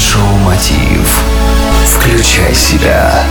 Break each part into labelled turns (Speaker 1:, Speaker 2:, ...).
Speaker 1: Майндшоу Мотив. Включай себя.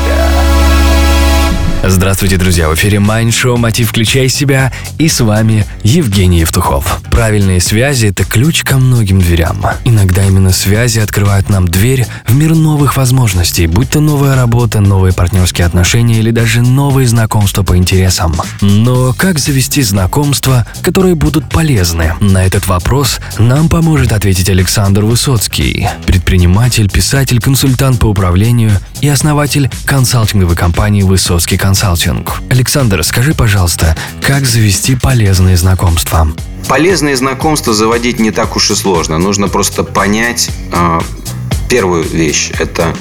Speaker 2: Здравствуйте, друзья! В эфире Майнд Шоу «Мотив. Включай себя» и с вами Евгений Евтухов. Правильные связи – это ключ ко многим дверям. Иногда именно связи открывают нам дверь в мир новых возможностей, будь то новая работа, новые партнерские отношения или даже новые знакомства по интересам. Но как завести знакомства, которые будут полезны? На этот вопрос нам поможет ответить Александр Высоцкий, предприниматель, писатель, консультант по управлению и основатель консалтинговой компании «Высоцкий консалтинг». Александр, скажи, пожалуйста, как завести полезные знакомства?
Speaker 3: Полезные знакомства заводить не так уж и сложно. Нужно просто понять э, первую вещь. Это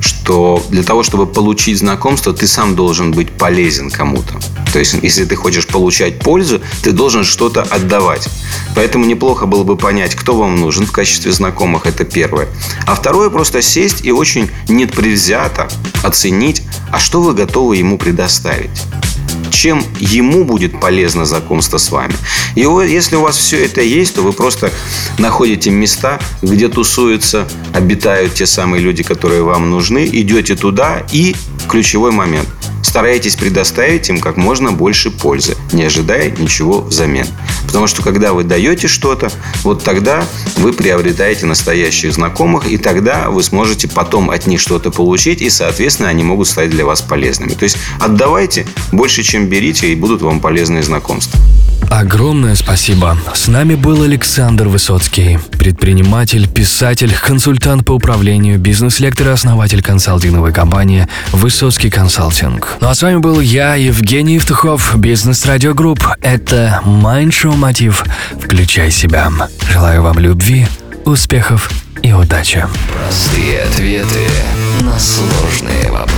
Speaker 3: что для того, чтобы получить знакомство, ты сам должен быть полезен кому-то. То есть, если ты хочешь получать пользу, ты должен что-то отдавать. Поэтому неплохо было бы понять, кто вам нужен в качестве знакомых. Это первое. А второе, просто сесть и очень непредвзято оценить, а что вы готовы ему предоставить чем ему будет полезно знакомство с вами. И если у вас все это есть, то вы просто находите места, где тусуются, обитают те самые люди, которые вам нужны, идете туда и ключевой момент. Старайтесь предоставить им как можно больше пользы, не ожидая ничего взамен. Потому что когда вы даете что-то, вот тогда вы приобретаете настоящих знакомых, и тогда вы сможете потом от них что-то получить, и, соответственно, они могут стать для вас полезными. То есть отдавайте больше, чем берите, и будут вам полезные знакомства.
Speaker 2: Огромное спасибо. С нами был Александр Высоцкий, предприниматель, писатель, консультант по управлению, бизнес-лектор и основатель консалтинговой компании «Высоцкий консалтинг». Ну а с вами был я, Евгений Евтухов, Бизнес Радио Групп. Это шоу Мотив. Включай себя. Желаю вам любви, успехов и удачи.
Speaker 1: Простые ответы на сложные вопросы.